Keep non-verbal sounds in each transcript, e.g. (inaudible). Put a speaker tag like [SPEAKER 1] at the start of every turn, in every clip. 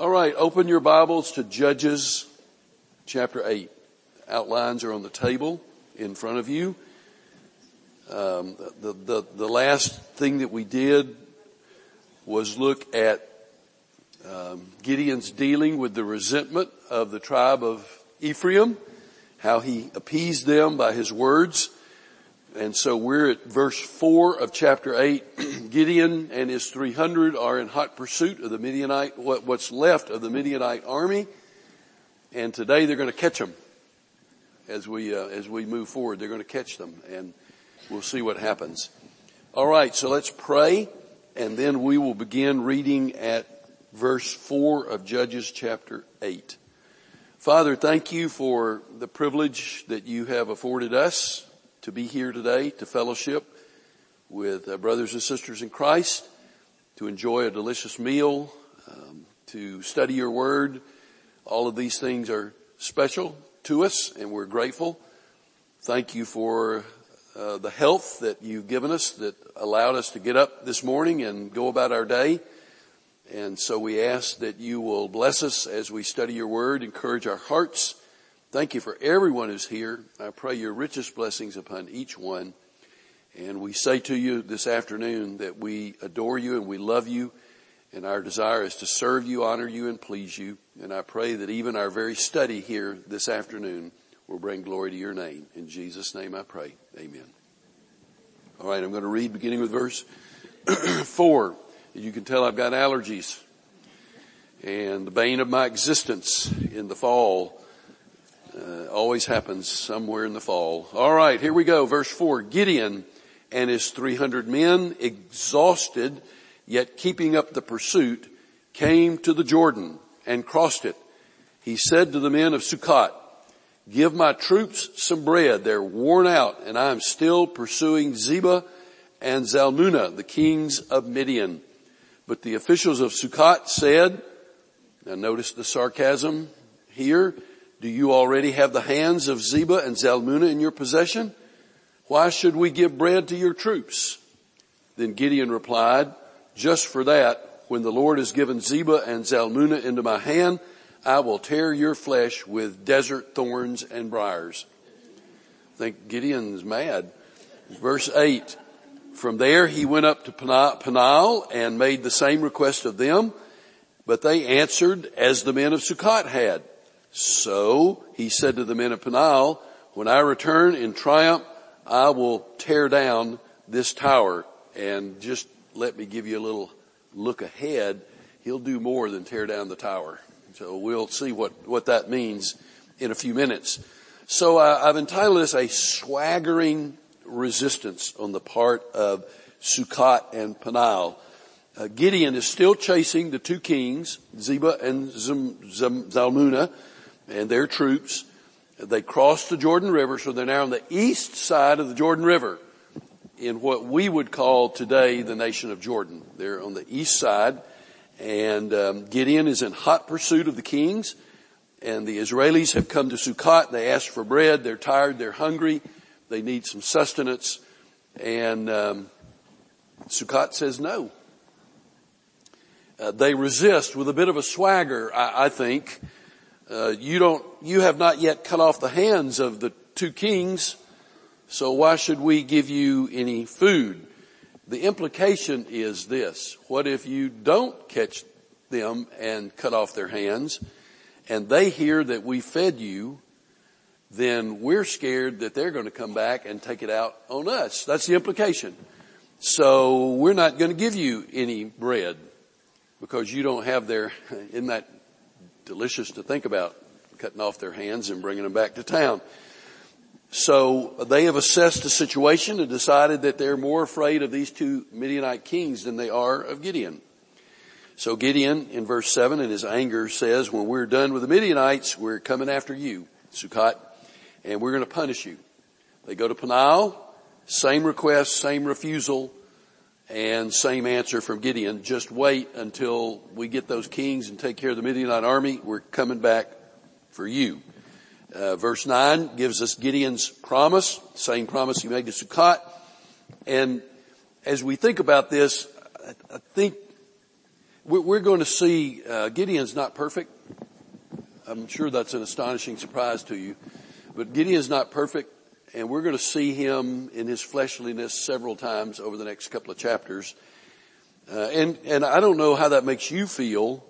[SPEAKER 1] All right, open your Bibles to Judges chapter 8. Outlines are on the table in front of you. Um, the, the, the last thing that we did was look at um, Gideon's dealing with the resentment of the tribe of Ephraim, how he appeased them by his words. And so we're at verse 4 of chapter 8. (clears throat) Gideon and his 300 are in hot pursuit of the Midianite, what, what's left of the Midianite army. And today they're going to catch them as we, uh, as we move forward. They're going to catch them and we'll see what happens. All right, so let's pray and then we will begin reading at verse 4 of Judges chapter 8. Father, thank you for the privilege that you have afforded us to be here today to fellowship with uh, brothers and sisters in Christ, to enjoy a delicious meal, um, to study your word. All of these things are special to us and we're grateful. Thank you for uh, the health that you've given us that allowed us to get up this morning and go about our day. And so we ask that you will bless us as we study your word, encourage our hearts, Thank you for everyone who's here. I pray your richest blessings upon each one. And we say to you this afternoon that we adore you and we love you and our desire is to serve you, honor you, and please you. And I pray that even our very study here this afternoon will bring glory to your name. In Jesus' name I pray. Amen. All right, I'm going to read beginning with verse (clears throat) four. You can tell I've got allergies and the bane of my existence in the fall uh, always happens somewhere in the fall. All right, here we go. Verse four. Gideon and his 300 men, exhausted, yet keeping up the pursuit, came to the Jordan and crossed it. He said to the men of Sukkot, give my troops some bread. They're worn out and I am still pursuing Zebah and Zalmunna, the kings of Midian. But the officials of Sukkot said, now notice the sarcasm here, do you already have the hands of Zebah and Zalmunna in your possession? Why should we give bread to your troops? Then Gideon replied, just for that, when the Lord has given Zebah and Zalmunna into my hand, I will tear your flesh with desert thorns and briars. I think Gideon's mad. Verse 8. From there he went up to Peniel and made the same request of them, but they answered as the men of Sukkot had. So he said to the men of Peniel, when I return in triumph, I will tear down this tower and just let me give you a little look ahead. He'll do more than tear down the tower. So we'll see what, what that means in a few minutes. So uh, I've entitled this a swaggering resistance on the part of Sukkot and Peniel. Uh, Gideon is still chasing the two kings, Zebah and Zalmunna, and their troops. They crossed the Jordan River, so they're now on the east side of the Jordan River in what we would call today the nation of Jordan. They're on the east side, and um, Gideon is in hot pursuit of the kings, and the Israelis have come to Sukkot. They ask for bread. They're tired. They're hungry. They need some sustenance, and um, Sukkot says no. Uh, they resist with a bit of a swagger, I, I think. Uh, you don't, you have not yet cut off the hands of the two kings, so why should we give you any food? The implication is this, what if you don't catch them and cut off their hands and they hear that we fed you, then we're scared that they're going to come back and take it out on us. That's the implication. So we're not going to give you any bread because you don't have their, (laughs) isn't that delicious to think about cutting off their hands and bringing them back to town. So they have assessed the situation and decided that they're more afraid of these two Midianite kings than they are of Gideon. So Gideon in verse 7 in his anger says, when we're done with the Midianites, we're coming after you, Sukkot, and we're going to punish you. They go to Peniel, same request, same refusal, and same answer from Gideon, just wait until we get those kings and take care of the Midianite army. We're coming back for you. Uh, verse 9 gives us Gideon's promise, same promise he made to Sukkot. – And as we think about this, I think we're going to see uh, Gideon's not perfect. I'm sure that's an astonishing surprise to you, but Gideon's not perfect, and we're going to see him in his fleshliness several times over the next couple of chapters. Uh, and and I don't know how that makes you feel,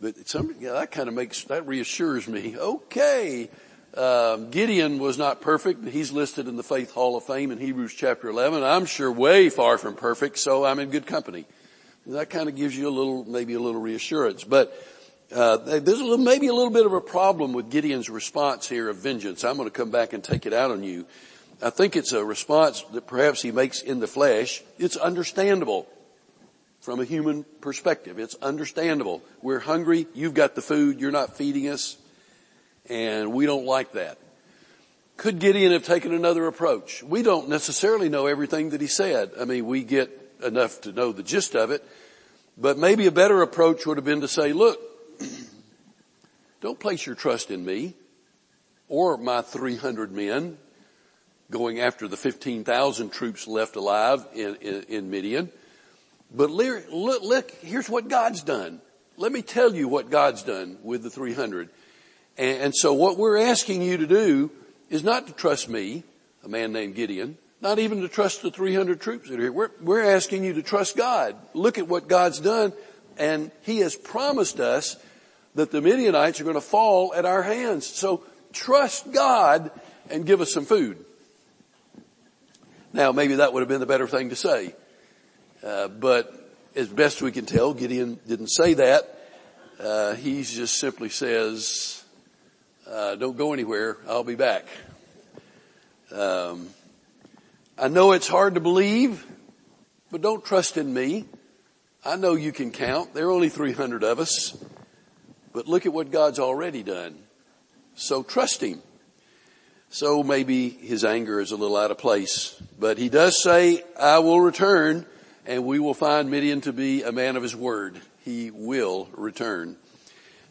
[SPEAKER 1] but some yeah, that kind of makes that reassures me. Okay, um, Gideon was not perfect. but He's listed in the Faith Hall of Fame in Hebrews chapter 11. I'm sure way far from perfect, so I'm in good company. That kind of gives you a little, maybe a little reassurance. But uh, there's a little, maybe a little bit of a problem with Gideon's response here of vengeance. I'm going to come back and take it out on you. I think it's a response that perhaps he makes in the flesh. It's understandable from a human perspective. It's understandable. We're hungry. You've got the food. You're not feeding us. And we don't like that. Could Gideon have taken another approach? We don't necessarily know everything that he said. I mean, we get enough to know the gist of it. But maybe a better approach would have been to say, look, don't place your trust in me or my 300 men going after the 15,000 troops left alive in, in, in Midian. But look, look, here's what God's done. Let me tell you what God's done with the 300. And, and so what we're asking you to do is not to trust me, a man named Gideon, not even to trust the 300 troops that are here. We're, we're asking you to trust God. Look at what God's done and He has promised us that the Midianites are going to fall at our hands. So trust God and give us some food. Now maybe that would have been the better thing to say. Uh, but as best we can tell, Gideon didn't say that. Uh, he just simply says, uh, don't go anywhere, I'll be back. Um, I know it's hard to believe, but don't trust in me. I know you can count. There are only 300 of us. But look at what God's already done. So trust Him. So maybe his anger is a little out of place. But he does say, I will return and we will find Midian to be a man of his word. He will return.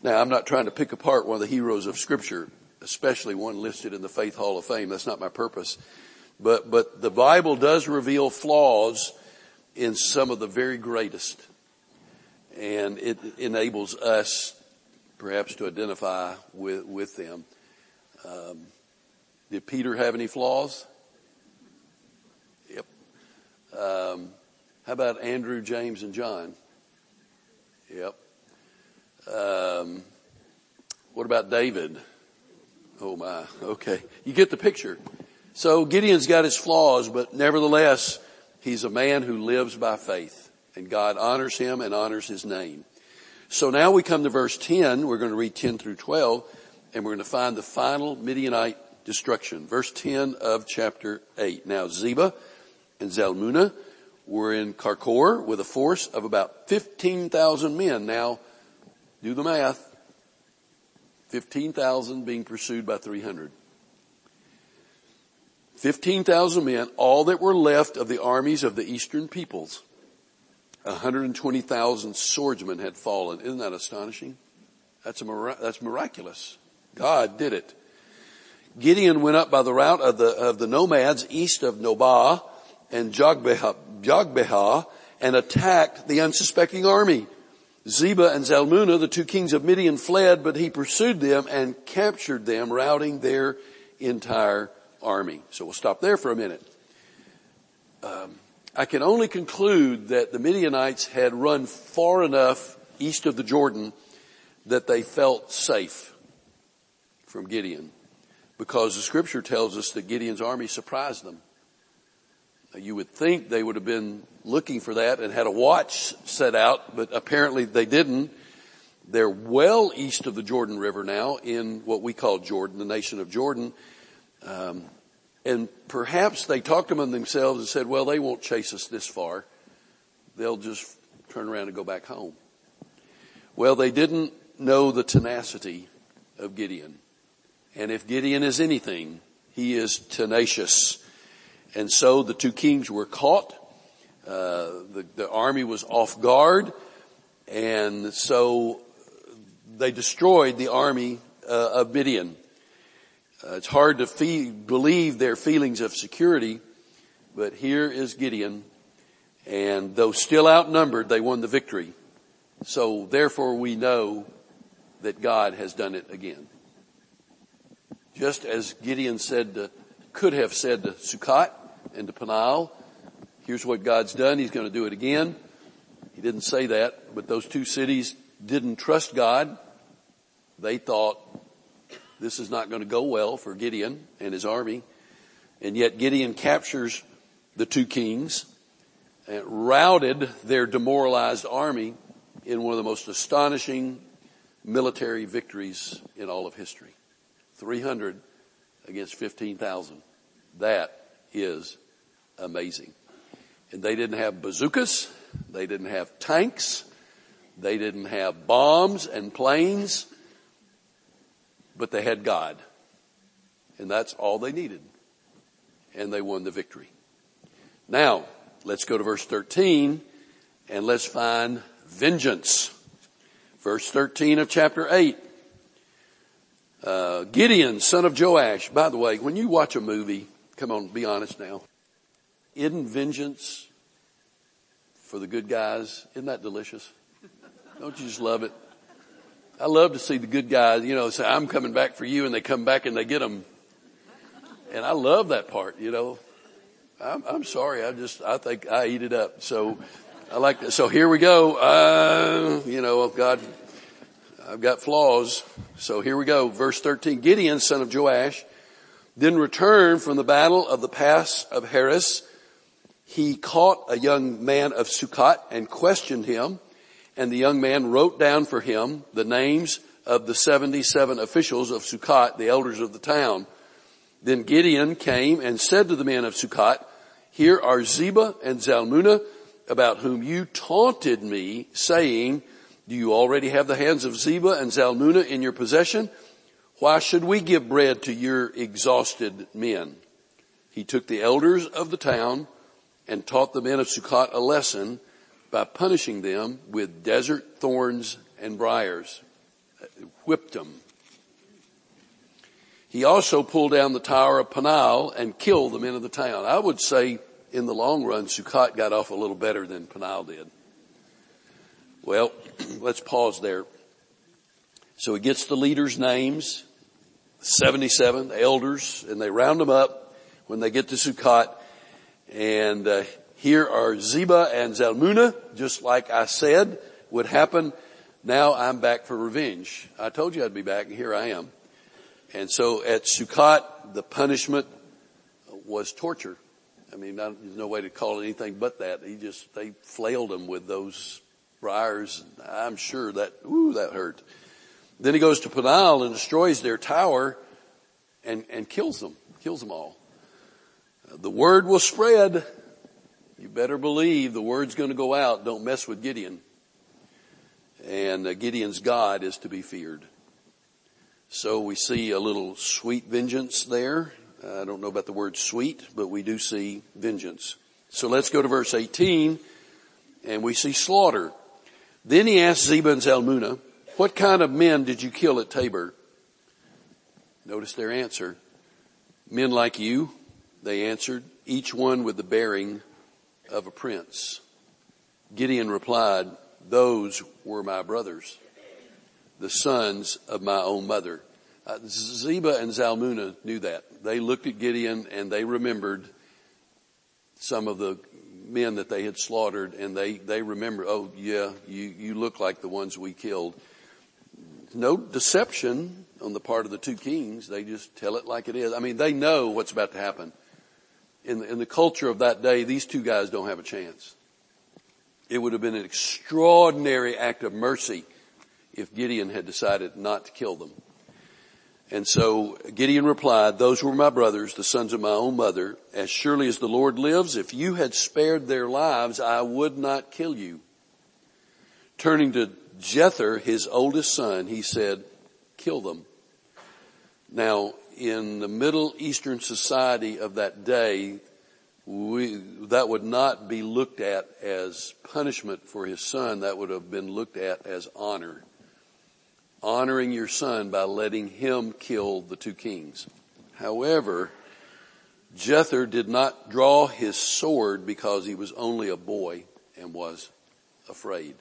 [SPEAKER 1] Now I'm not trying to pick apart one of the heroes of scripture, especially one listed in the Faith Hall of Fame. That's not my purpose. But, but the Bible does reveal flaws in some of the very greatest. And it enables us perhaps to identify with, with them. Um, did Peter have any flaws? Yep. Um, how about Andrew, James, and John? Yep. Um, what about David? Oh my. Okay. You get the picture. So Gideon's got his flaws, but nevertheless, he's a man who lives by faith and God honors him and honors his name. So now we come to verse 10. We're going to read 10 through 12 and we're going to find the final Midianite destruction. Verse 10 of chapter 8. Now Zebah and Zalmunna were in Karkor with a force of about 15,000 men. Now do the math. 15,000 being pursued by 300. 15,000 men, all that were left of the armies of the eastern peoples. 120,000 swordsmen had fallen. Isn't that astonishing? That's, a, that's miraculous. God did it. Gideon went up by the route of the, of the nomads east of Nobah and Jogbehah, and attacked the unsuspecting army. Zebah and Zalmunna, the two kings of Midian fled, but he pursued them and captured them, routing their entire army. So we'll stop there for a minute. Um, I can only conclude that the Midianites had run far enough east of the Jordan that they felt safe from Gideon because the scripture tells us that Gideon's army surprised them. You would think they would have been looking for that and had a watch set out, but apparently they didn't. They're well east of the Jordan River now in what we call Jordan, the nation of Jordan. Um, and perhaps they talked among themselves and said, well, they won't chase us this far. They'll just turn around and go back home. Well, they didn't know the tenacity of Gideon. And if Gideon is anything, he is tenacious. And so the two kings were caught. Uh, the, the army was off guard. And so they destroyed the army uh, of Midian. Uh, it's hard to believe their feelings of security, but here is Gideon, and though still outnumbered, they won the victory. So therefore we know that God has done it again. Just as Gideon said to, could have said to Sukkot and to Peniel, here's what God's done, He's going to do it again. He didn't say that, but those two cities didn't trust God. They thought this is not going to go well for Gideon and his army. And yet Gideon captures the two kings and routed their demoralized army in one of the most astonishing military victories in all of history. 300 against 15,000. That is amazing. And they didn't have bazookas. They didn't have tanks. They didn't have bombs and planes. But they had God. And that's all they needed. And they won the victory. Now, let's go to verse 13 and let's find vengeance. Verse 13 of chapter 8. Uh, Gideon, son of Joash. By the way, when you watch a movie, come on, be honest now. Isn't vengeance for the good guys? Isn't that delicious? Don't you just love it? I love to see the good guys, you know, say, I'm coming back for you and they come back and they get them. And I love that part, you know. I'm, I'm sorry. I just, I think I eat it up. So I like that. So here we go. Uh, you know, God, I've got flaws. So here we go. Verse 13. Gideon, son of Joash, then returned from the battle of the pass of Heres. He caught a young man of Sukkot and questioned him and the young man wrote down for him the names of the 77 officials of Sukkot, the elders of the town. Then Gideon came and said to the men of Sukkot, here are Zebah and Zalmunna about whom you taunted me saying, do you already have the hands of Zebah and Zalmunna in your possession? Why should we give bread to your exhausted men? He took the elders of the town and taught the men of Sukkot a lesson by punishing them with desert thorns and briars. Whipped them. He also pulled down the tower of Peniel and killed the men of the town. I would say in the long run, Sukkot got off a little better than Peniel did. Well, (clears throat) let's pause there. So he gets the leaders' names, 77 the elders, and they round them up when they get to Sukkot. And uh, here are Zebah and Zalmunna, just like I said would happen. Now I'm back for revenge. I told you I'd be back and here I am. And so at Sukkot, the punishment was torture. I mean, there's no way to call it anything but that. He just, they flailed him with those briars. I'm sure that, ooh, that hurt. Then he goes to Peniel and destroys their tower and, and kills them, kills them all. The word will spread you better believe the word's going to go out. Don't mess with Gideon. And uh, Gideon's God is to be feared. So we see a little sweet vengeance there. I don't know about the word sweet, but we do see vengeance. So let's go to verse 18 and we see slaughter. Then he asked Zebah and Zalmunna, what kind of men did you kill at Tabor? Notice their answer. Men like you, they answered, each one with the bearing of a prince. Gideon replied, those were my brothers, the sons of my own mother. Uh, Zebah and Zalmunna knew that. They looked at Gideon and they remembered some of the men that they had slaughtered and they, they remember, oh yeah, you, you look like the ones we killed. No deception on the part of the two kings. They just tell it like it is. I mean, they know what's about to happen in the, in the culture of that day, these two guys don't have a chance. It would have been an extraordinary act of mercy if Gideon had decided not to kill them. And so Gideon replied, those were my brothers, the sons of my own mother. As surely as the Lord lives, if you had spared their lives, I would not kill you. Turning to Jether, his oldest son, he said, kill them. Now, in the Middle Eastern society of that day, we, that would not be looked at as punishment for his son. That would have been looked at as honor. Honoring your son by letting him kill the two kings. However, Jether did not draw his sword because he was only a boy and was afraid.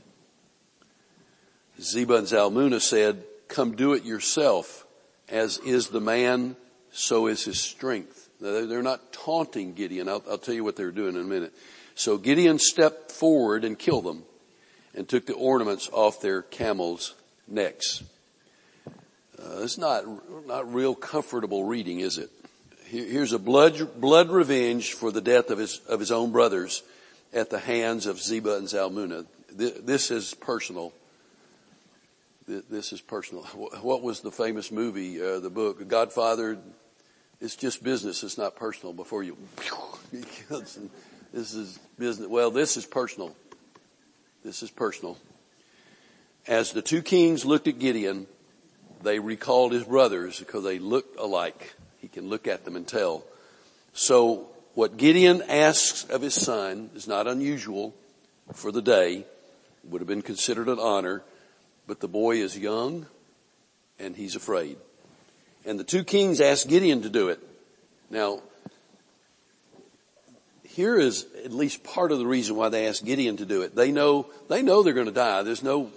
[SPEAKER 1] Zebah and Zalmunna said, come do it yourself. As is the man, so is his strength. They're not taunting Gideon. I'll, I'll tell you what they're doing in a minute. So Gideon stepped forward and killed them and took the ornaments off their camels' necks. Uh, it's not, not real comfortable reading, is it? Here's a blood, blood revenge for the death of his, of his own brothers at the hands of Zebah and Zalmunna. This is personal. This is personal. (laughs) What was the famous movie, uh, the book, Godfather? It's just business. It's not personal before you, (laughs) this is business. Well, this is personal. This is personal. As the two kings looked at Gideon, they recalled his brothers because they looked alike. He can look at them and tell. So what Gideon asks of his son is not unusual for the day. It would have been considered an honor, but the boy is young and he's afraid. And the two kings ask Gideon to do it. Now, here is at least part of the reason why they ask Gideon to do it. They know, they know they're going to die. There's no,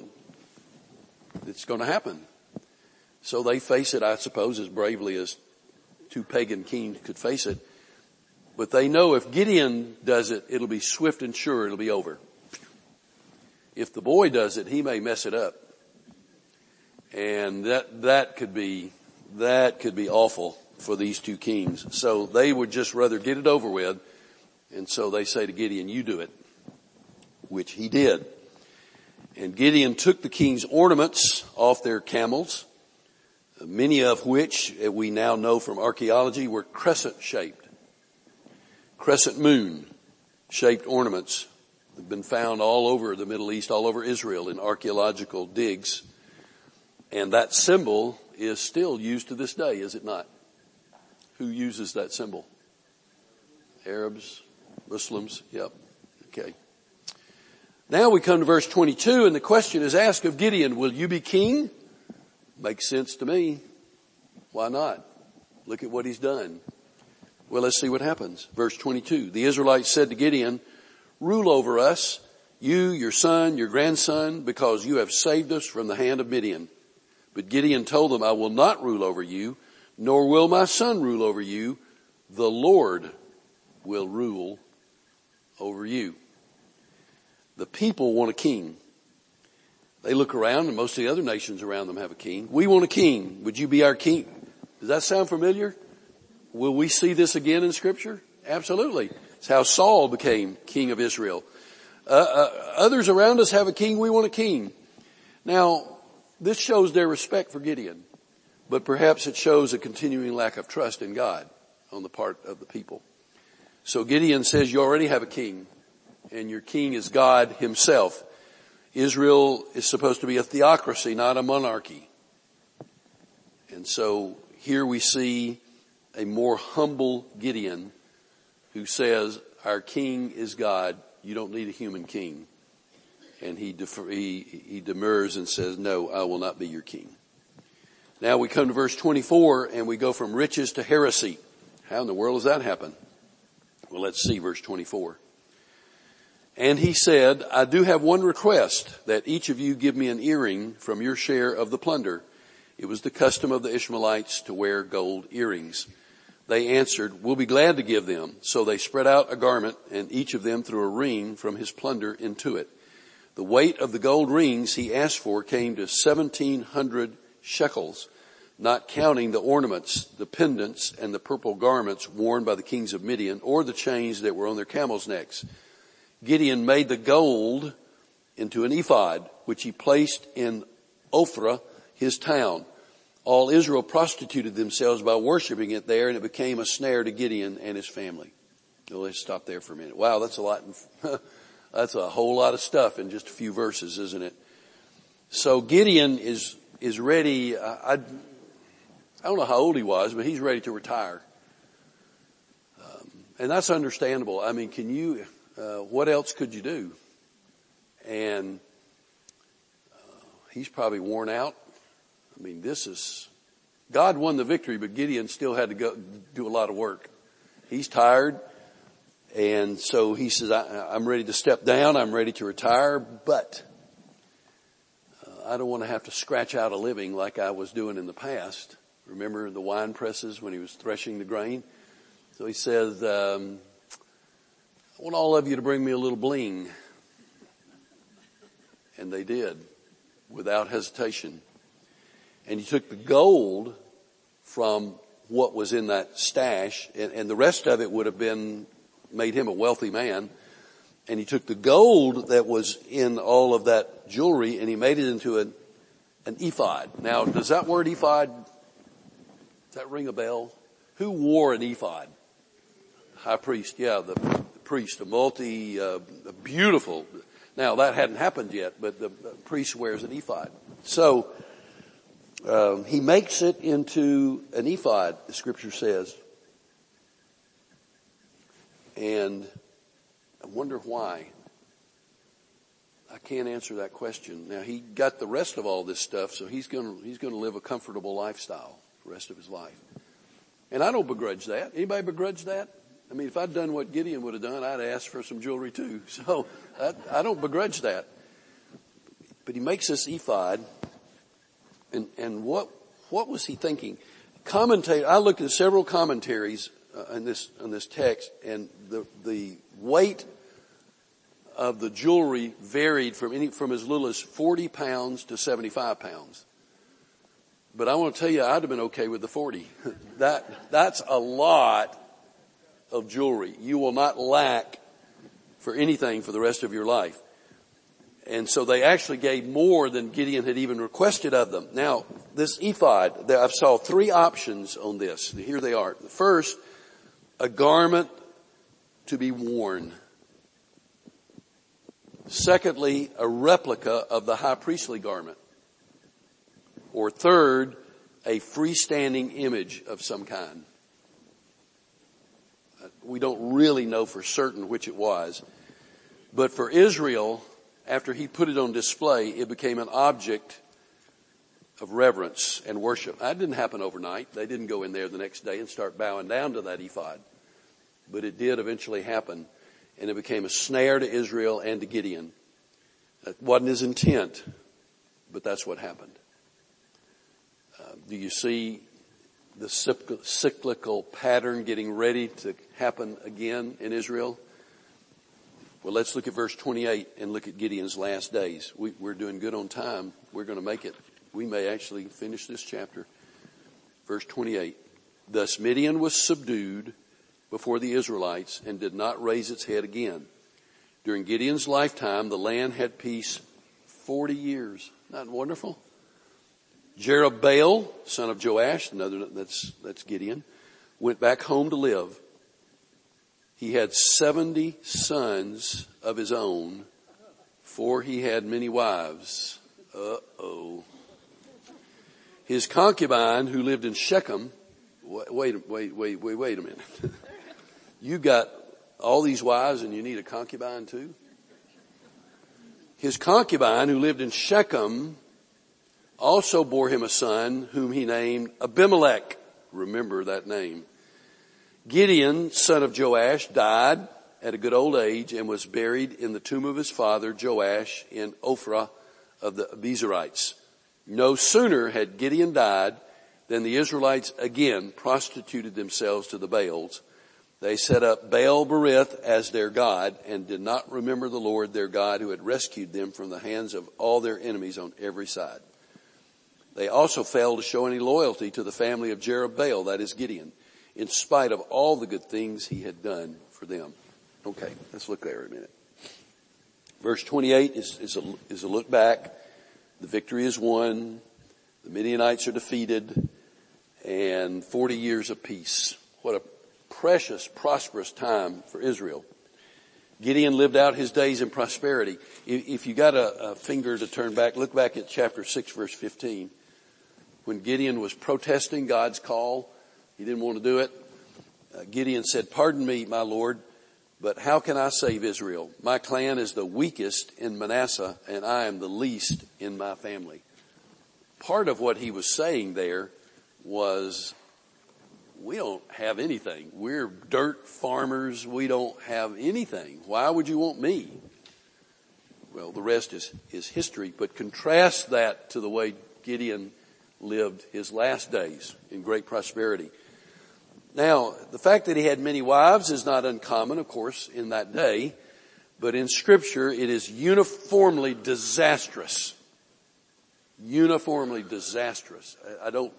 [SPEAKER 1] it's going to happen. So they face it, I suppose, as bravely as two pagan kings could face it. But they know if Gideon does it, it'll be swift and sure, it'll be over. If the boy does it, he may mess it up. And that, that could be, that could be awful for these two kings. So they would just rather get it over with and so they say to Gideon, you do it, which he did. And Gideon took the king's ornaments off their camels, many of which eh, we now know from archaeology were crescent shaped. Crescent moon shaped ornaments have been found all over the Middle East, all over Israel in archaeological digs. And that symbol is still used to this day, is it not? Who uses that symbol? Arabs, Muslims, yep. Okay. Now we come to verse 22 and the question is asked of Gideon, will you be king? Makes sense to me. Why not? Look at what he's done. Well, let's see what happens. Verse 22. The Israelites said to Gideon, rule over us, you, your son, your grandson, because you have saved us from the hand of Midian. But Gideon told them, I will not rule over you, nor will my son rule over you. The Lord will rule over you. The people want a king. They look around and most of the other nations around them have a king. We want a king. Would you be our king? Does that sound familiar? Will we see this again in scripture? Absolutely. It's how Saul became king of Israel. Uh, uh, others around us have a king. We want a king. Now, this shows their respect for Gideon, but perhaps it shows a continuing lack of trust in God on the part of the people. So Gideon says, you already have a king and your king is God himself. Israel is supposed to be a theocracy, not a monarchy. And so here we see a more humble Gideon who says, our king is God. You don't need a human king. And he, defer, he, he demurs and says, no, I will not be your king. Now we come to verse 24 and we go from riches to heresy. How in the world does that happen? Well, let's see verse 24. And he said, I do have one request that each of you give me an earring from your share of the plunder. It was the custom of the Ishmaelites to wear gold earrings. They answered, we'll be glad to give them. So they spread out a garment and each of them threw a ring from his plunder into it. The weight of the gold rings he asked for came to 1700 shekels not counting the ornaments, the pendants, and the purple garments worn by the kings of Midian, or the chains that were on their camels' necks. Gideon made the gold into an ephod, which he placed in Ophrah, his town. All Israel prostituted themselves by worshiping it there, and it became a snare to Gideon and his family. Let's stop there for a minute. Wow, that's a lot. (laughs) that's a whole lot of stuff in just a few verses, isn't it? So Gideon is is ready. I, I don't know how old he was, but he's ready to retire. Um, and that's understandable. I mean, can you, uh, what else could you do? And uh, he's probably worn out. I mean, this is, God won the victory, but Gideon still had to go do a lot of work. He's tired. And so he says, I, am ready to step down. I'm ready to retire, but I don't want to have to scratch out a living like I was doing in the past. Remember the wine presses when he was threshing the grain? So he says, um, I want all of you to bring me a little bling. And they did without hesitation. And he took the gold from what was in that stash and, and the rest of it would have been made him a wealthy man. And he took the gold that was in all of that jewelry and he made it into an, an ephod. Now, does that word ephod, does that ring a bell? Who wore an ephod? High priest, yeah, the, the priest, a multi, uh, a beautiful, now that hadn't happened yet, but the, the priest wears an ephod. So, um, he makes it into an ephod, the scripture says. And I wonder why. I can't answer that question. Now he got the rest of all this stuff, so he's gonna, he's gonna live a comfortable lifestyle the rest of his life. And I don't begrudge that. Anybody begrudge that? I mean, if I'd done what Gideon would have done, I'd ask for some jewelry too. (laughs) So I, I don't begrudge that. But he makes this ephod and, and what, what was he thinking? Commentate, I looked at several commentaries uh, on this, on this text and the, the weight of the jewelry varied from any, from as little as 40 pounds to 75 pounds. But I want to tell you, I'd have been okay with the 40. (laughs) that, that's a lot of jewelry. You will not lack for anything for the rest of your life. And so they actually gave more than Gideon had even requested of them. Now, this ephod, I've saw three options on this. Here they are. The first, a garment to be worn. Secondly, a replica of the high priestly garment. Or third, a freestanding image of some kind. Uh, we don't really know for certain which it was. But for Israel, after he put it on display, it became an object of reverence and worship. That didn't happen overnight. They didn't go in there the next day and start bowing down to that ephod. But it did eventually happen and it became a snare to Israel and to Gideon. That wasn't his intent, but that's what happened. Uh, do you see the cyclical pattern getting ready to happen again in Israel? Well, let's look at verse 28 and look at Gideon's last days. We, are doing good on time. We're going to make it. We may actually finish this chapter. Verse 28. Thus Midian was subdued before the Israelites and did not raise its head again. During Gideon's lifetime, the land had peace 40 years. Not wonderful? Jerubbaal, son of Joash, another, that's, that's Gideon, went back home to live he had 70 sons of his own, for he had many wives. Uh-oh. His concubine who lived in Shechem, wait, wait, wait, wait, wait a minute. (laughs) you got all these wives and you need a concubine too? His concubine who lived in Shechem also bore him a son whom he named Abimelech. Remember that name. Gideon, son of Joash, died at a good old age and was buried in the tomb of his father Joash in Ophrah of the Abiezrites. No sooner had Gideon died than the Israelites again prostituted themselves to the Baals. They set up Baal Berith as their God and did not remember the Lord their God who had rescued them from the hands of all their enemies on every side. They also failed to show any loyalty to the family of Jerubbaal, that is Gideon in spite of all the good things he had done for them. Okay, let's look there a minute. Verse 28 is, is, a, is a look back. The victory is won. The Midianites are defeated and 40 years of peace. What a precious, prosperous time for Israel. Gideon lived out his days in prosperity. If you got a, a, finger to turn back, look back at chapter 6 verse 15. When Gideon was protesting God's call he didn't want to do it. Uh, Gideon said, pardon me, my Lord, but how can I save Israel? My clan is the weakest in Manasseh and I am the least in my family. Part of what he was saying there was, we don't have anything. We're dirt farmers. We don't have anything. Why would you want me? well, the rest is, is history, but contrast that to the way Gideon lived his last days in great prosperity. Now, the fact that he had many wives is not uncommon, of course, in that day, but in scripture it is uniformly disastrous. Uniformly disastrous. I don't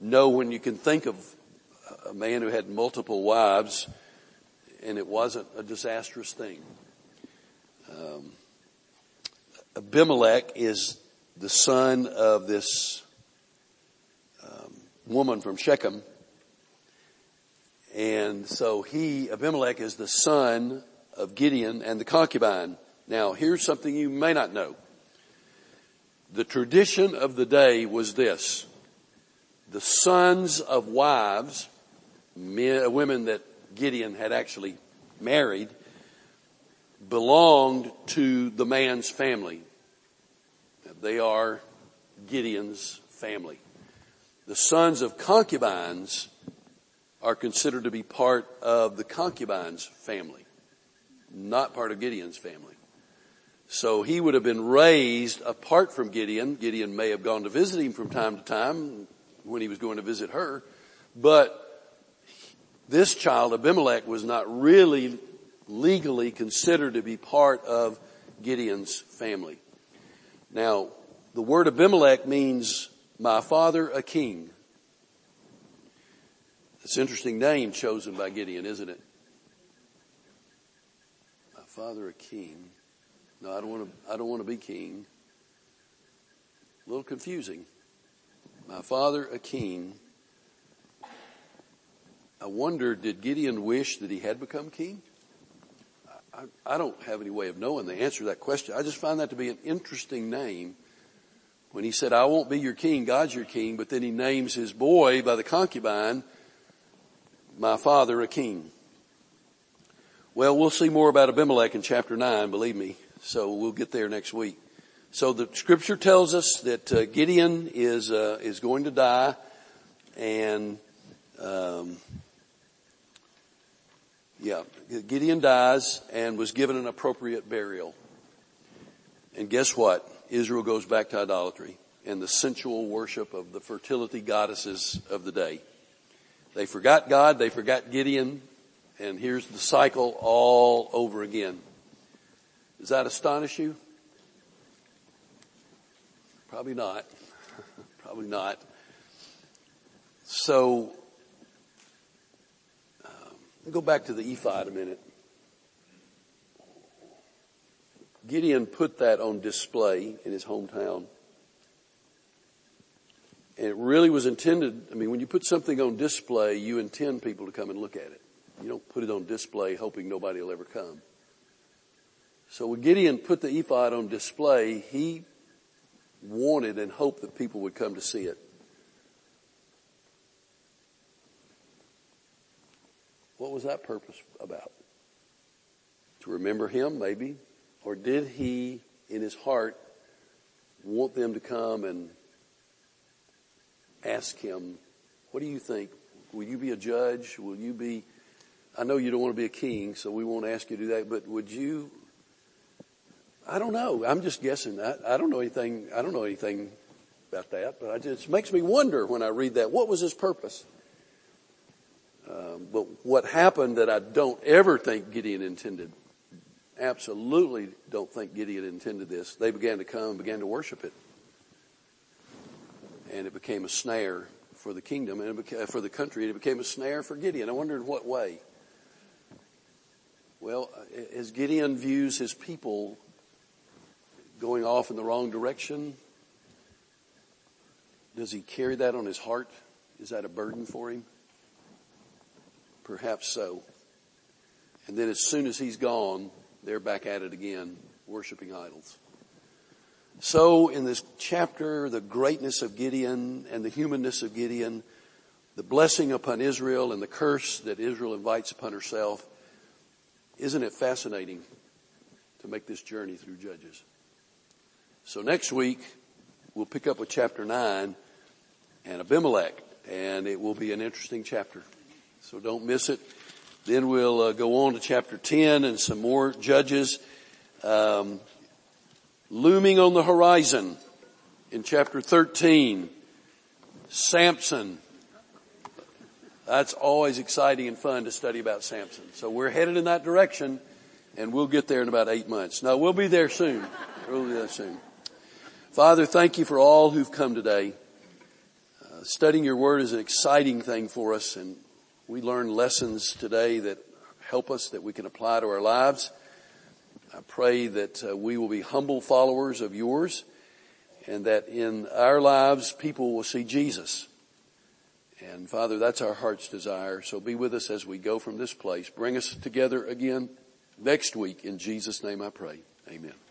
[SPEAKER 1] know when you can think of a man who had multiple wives and it wasn't a disastrous thing. Um, Abimelech is the son of this um, woman from Shechem. And so he, Abimelech, is the son of Gideon and the concubine. Now, here's something you may not know. The tradition of the day was this. The sons of wives, men, uh, women that Gideon had actually married, belonged to the man's family. They are Gideon's family. The sons of concubines are considered to be part of the concubine's family, not part of Gideon's family. So he would have been raised apart from Gideon. Gideon may have gone to visit him from time to time when he was going to visit her, but this child, Abimelech, was not really legally considered to be part of Gideon's family. Now, the word Abimelech means my father a king. It's an interesting name chosen by Gideon, isn't it? My father a king. No, I don't want to, I don't want to be king. A little confusing. My father a king. I wonder, did Gideon wish that he had become king? I, I, don't have any way of knowing the answer to that question. I just find that to be an interesting name. When he said, I won't be your king, God's your king, but then he names his boy by the concubine, my father a king. Well, we'll see more about Abimelech in chapter 9, believe me. So we'll get there next week. So the scripture tells us that uh, Gideon is uh, is going to die, and um, yeah, Gideon dies and was given an appropriate burial. And guess what? Israel goes back to idolatry and the sensual worship of the fertility goddesses of the day. They forgot God, they forgot Gideon, and here's the cycle all over again. Does that astonish you? Probably not. (laughs) Probably not. So Go back to the ephod a minute. Gideon put that on display in his hometown. And it really was intended, I mean, when you put something on display, you intend people to come and look at it. You don't put it on display hoping nobody will ever come. So when Gideon put the ephod on display, he wanted and hoped that people would come to see it. What was that purpose about? To remember him, maybe? Or did he, in his heart, want them to come and ask him, what do you think? Will you be a judge? Will you be, I know you don't want to be a king, so we won't ask you to do that, but would you, I don't know. I'm just guessing. I, I don't know anything, I don't know anything about that, but just, it makes me wonder when I read that. What was his purpose? Um, but what happened that I don't ever think Gideon intended, absolutely don't think Gideon intended this. They began to come and began to worship it. And it became a snare for the kingdom and for the country. And it became a snare for Gideon. I wonder in what way. Well, as Gideon views his people going off in the wrong direction, does he carry that on his heart? Is that a burden for him? Perhaps so. And then as soon as he's gone, they're back at it again, worshiping idols. So in this chapter, the greatness of Gideon and the humanness of Gideon, the blessing upon Israel and the curse that Israel invites upon herself, isn't it fascinating to make this journey through Judges? So next week, we'll pick up with chapter 9 and Abimelech, and it will be an interesting chapter. So don't miss it. Then we'll uh, go on to chapter 10 and some more judges. Um, looming on the horizon in chapter 13, Samson. That's always exciting and fun to study about Samson. So we're headed in that direction and we'll get there in about eight months. No, we'll be there soon. We'll be there soon. Father, thank you for all who've come today. Uh, studying your word is an exciting thing for us and we learn lessons today that help us that we can apply to our lives. I pray that uh, we will be humble followers of yours and that in our lives people will see Jesus. And Father, that's our heart's desire. So be with us as we go from this place. Bring us together again next week. In Jesus' name I pray. Amen.